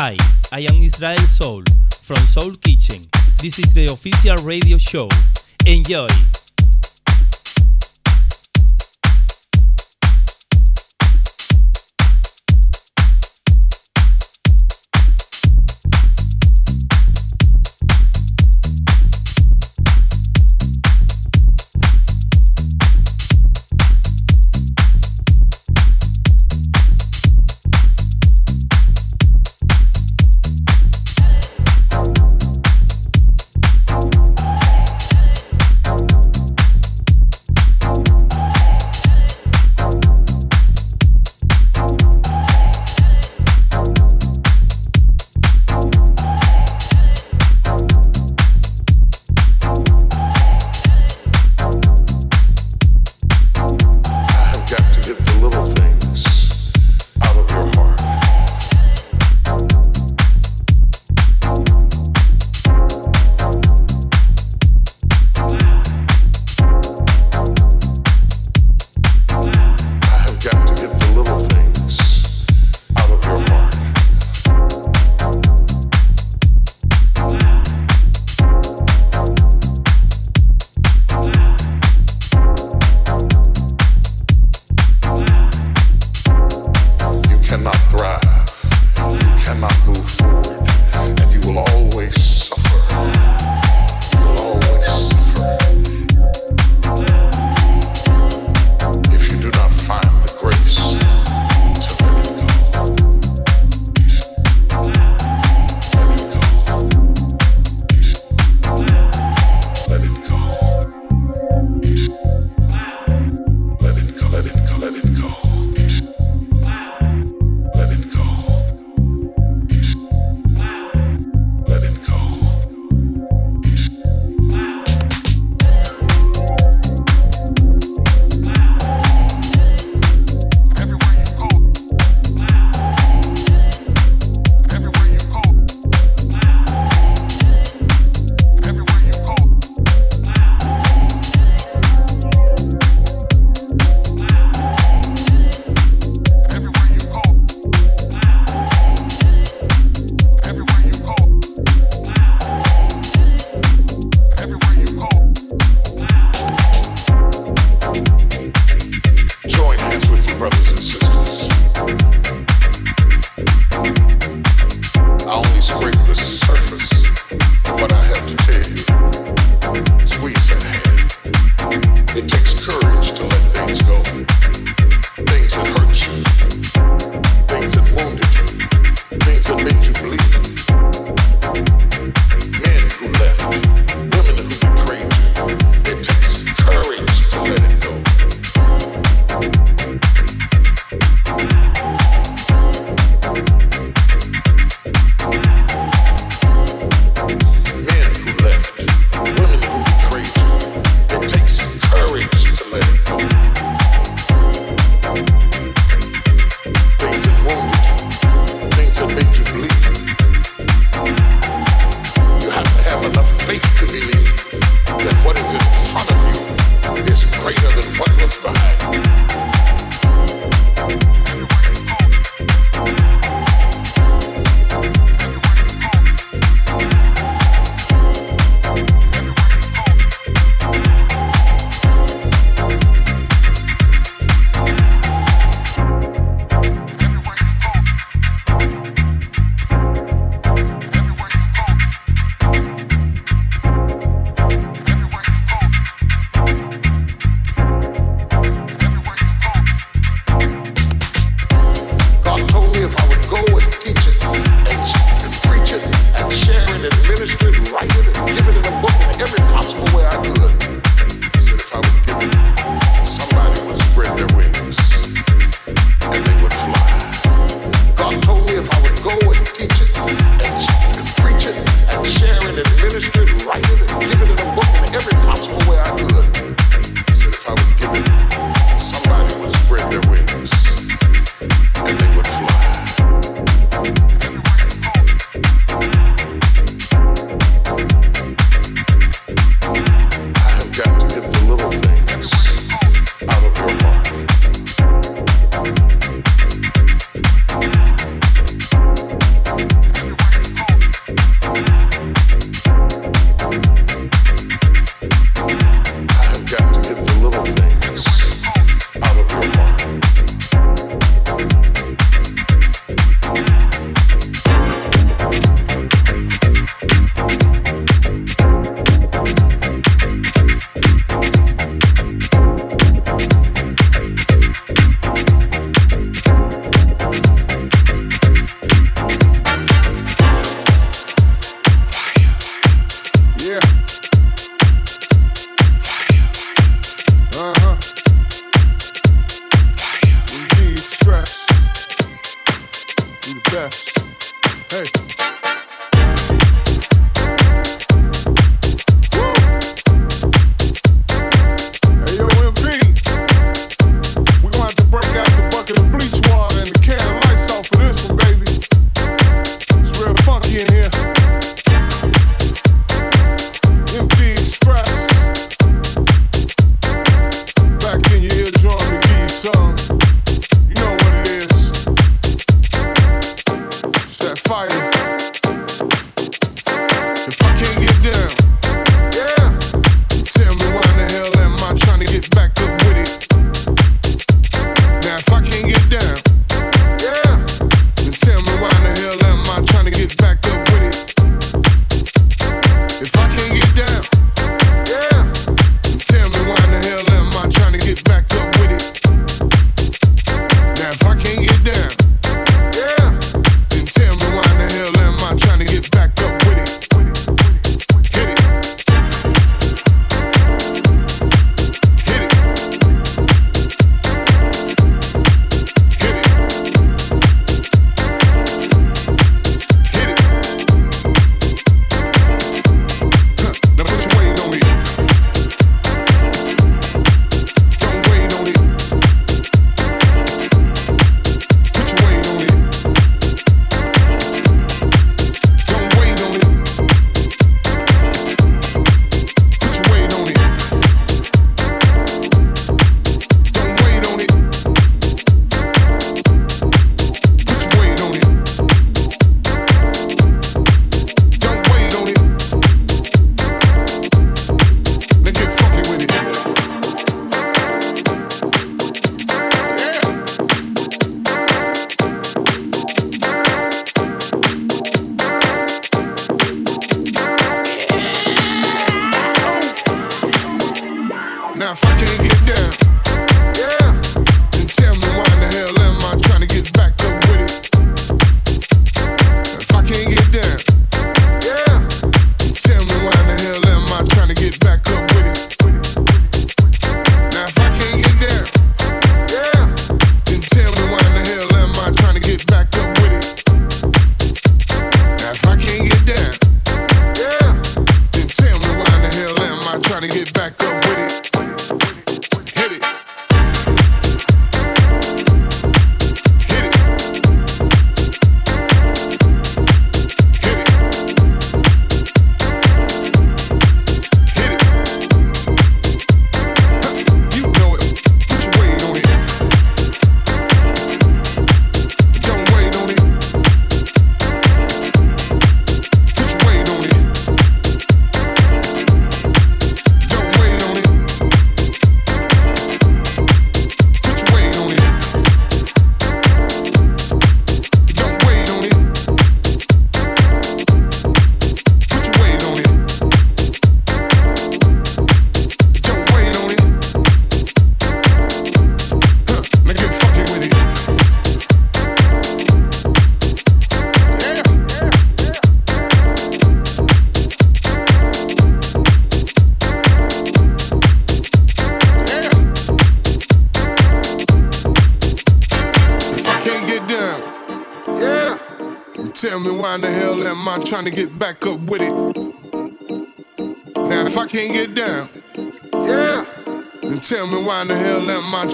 Hi, I am Israel Soul from Soul Kitchen. This is the official radio show. Enjoy!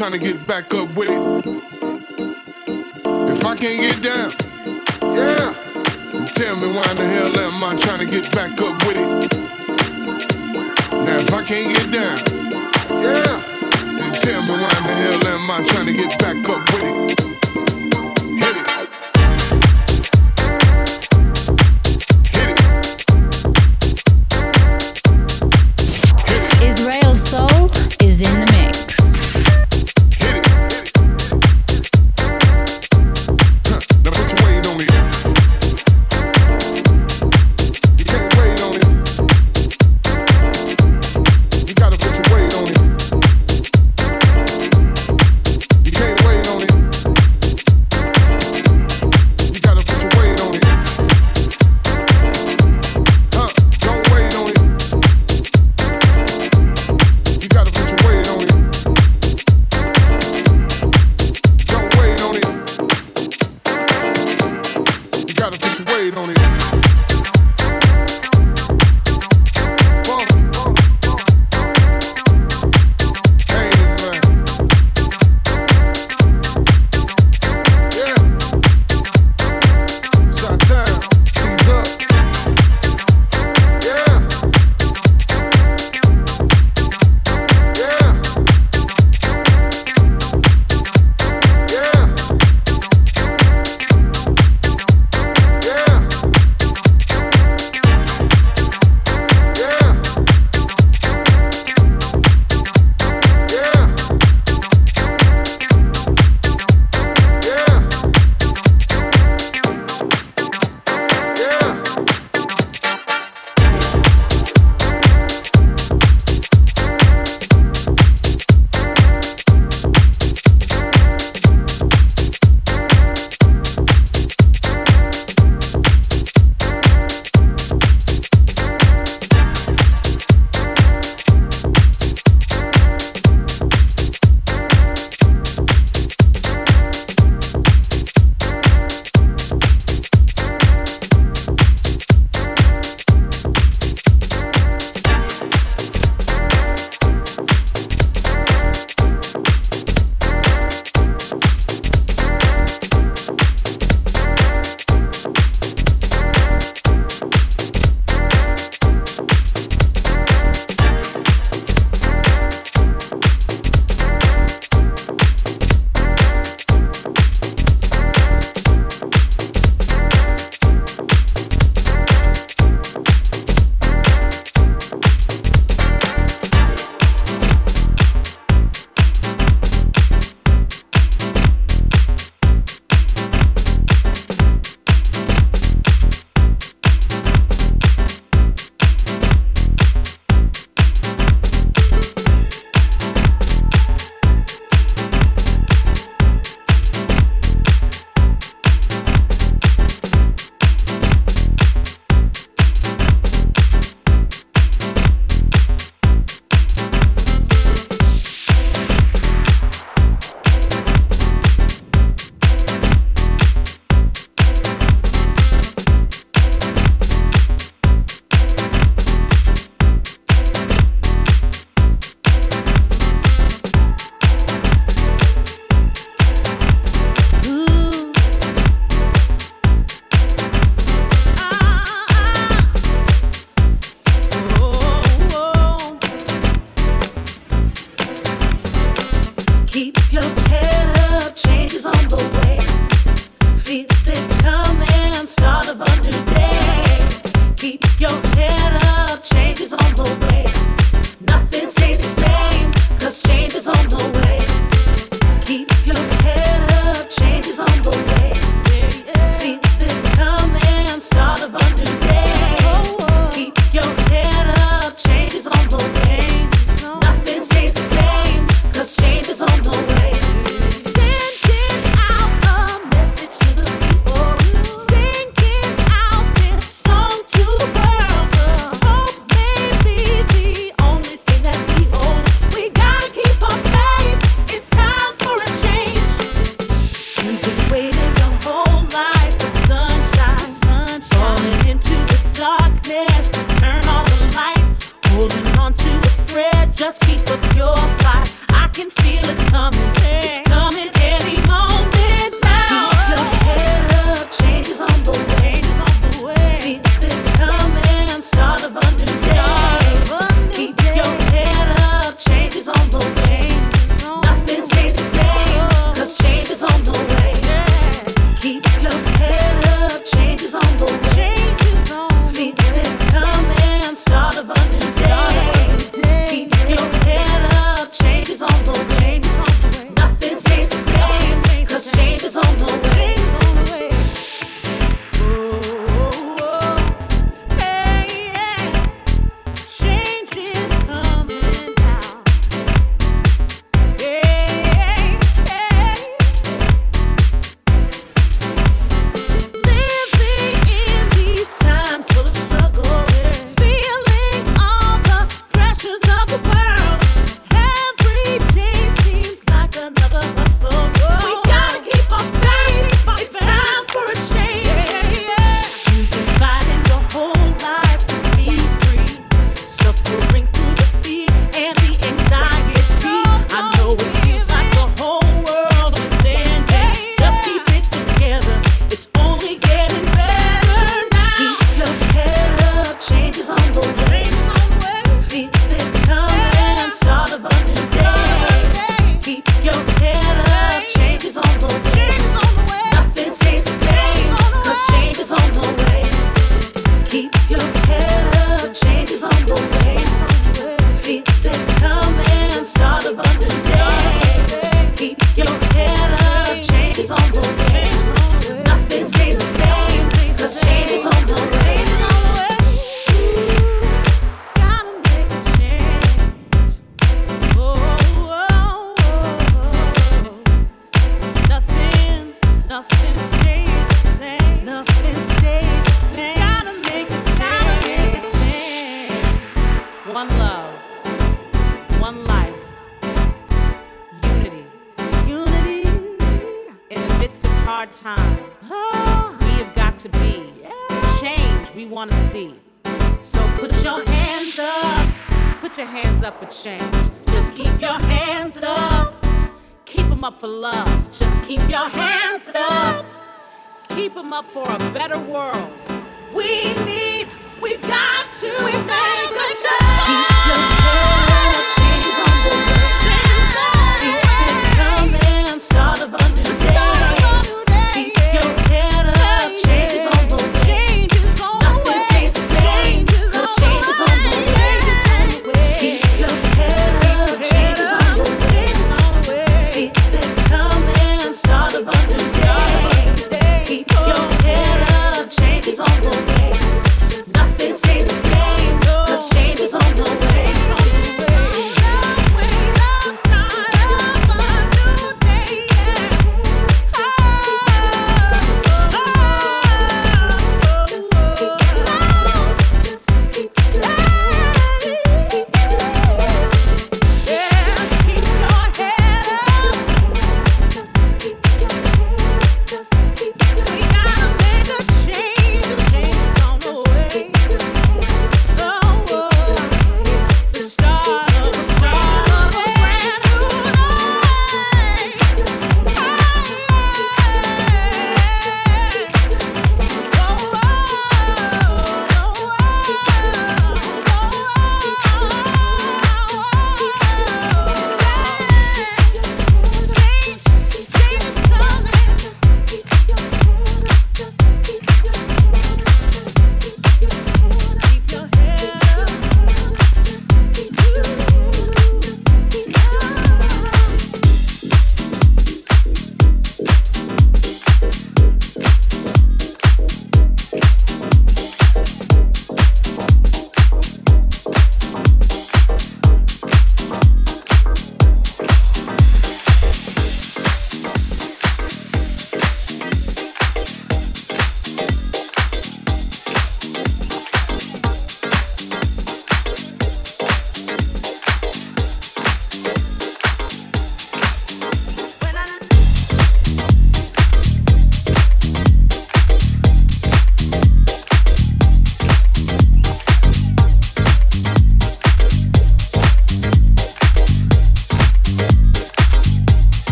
trying to get back up with it. If I can't get down, yeah, tell me why in the hell am I trying to get back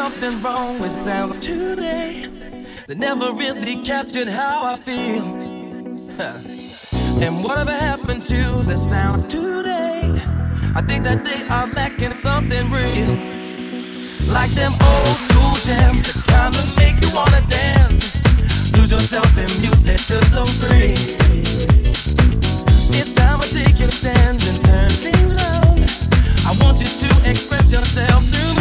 something wrong with sounds today. They never really captured how I feel. And whatever happened to the sounds today? I think that they are lacking something real. Like them old school jams that kinda make you wanna dance. Lose yourself in music, feel so free. It's time to take your stand and turn things around. I want you to express yourself through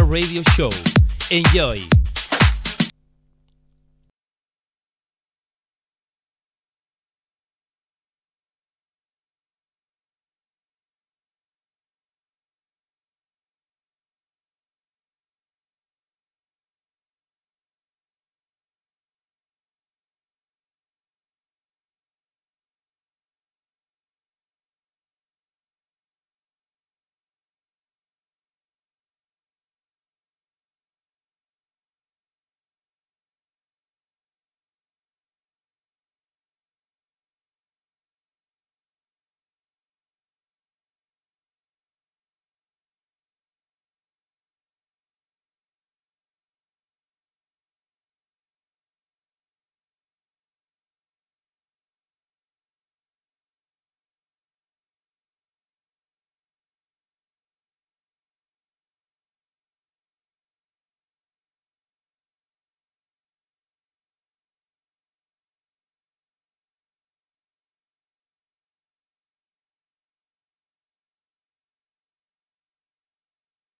Radio show. Enjoy!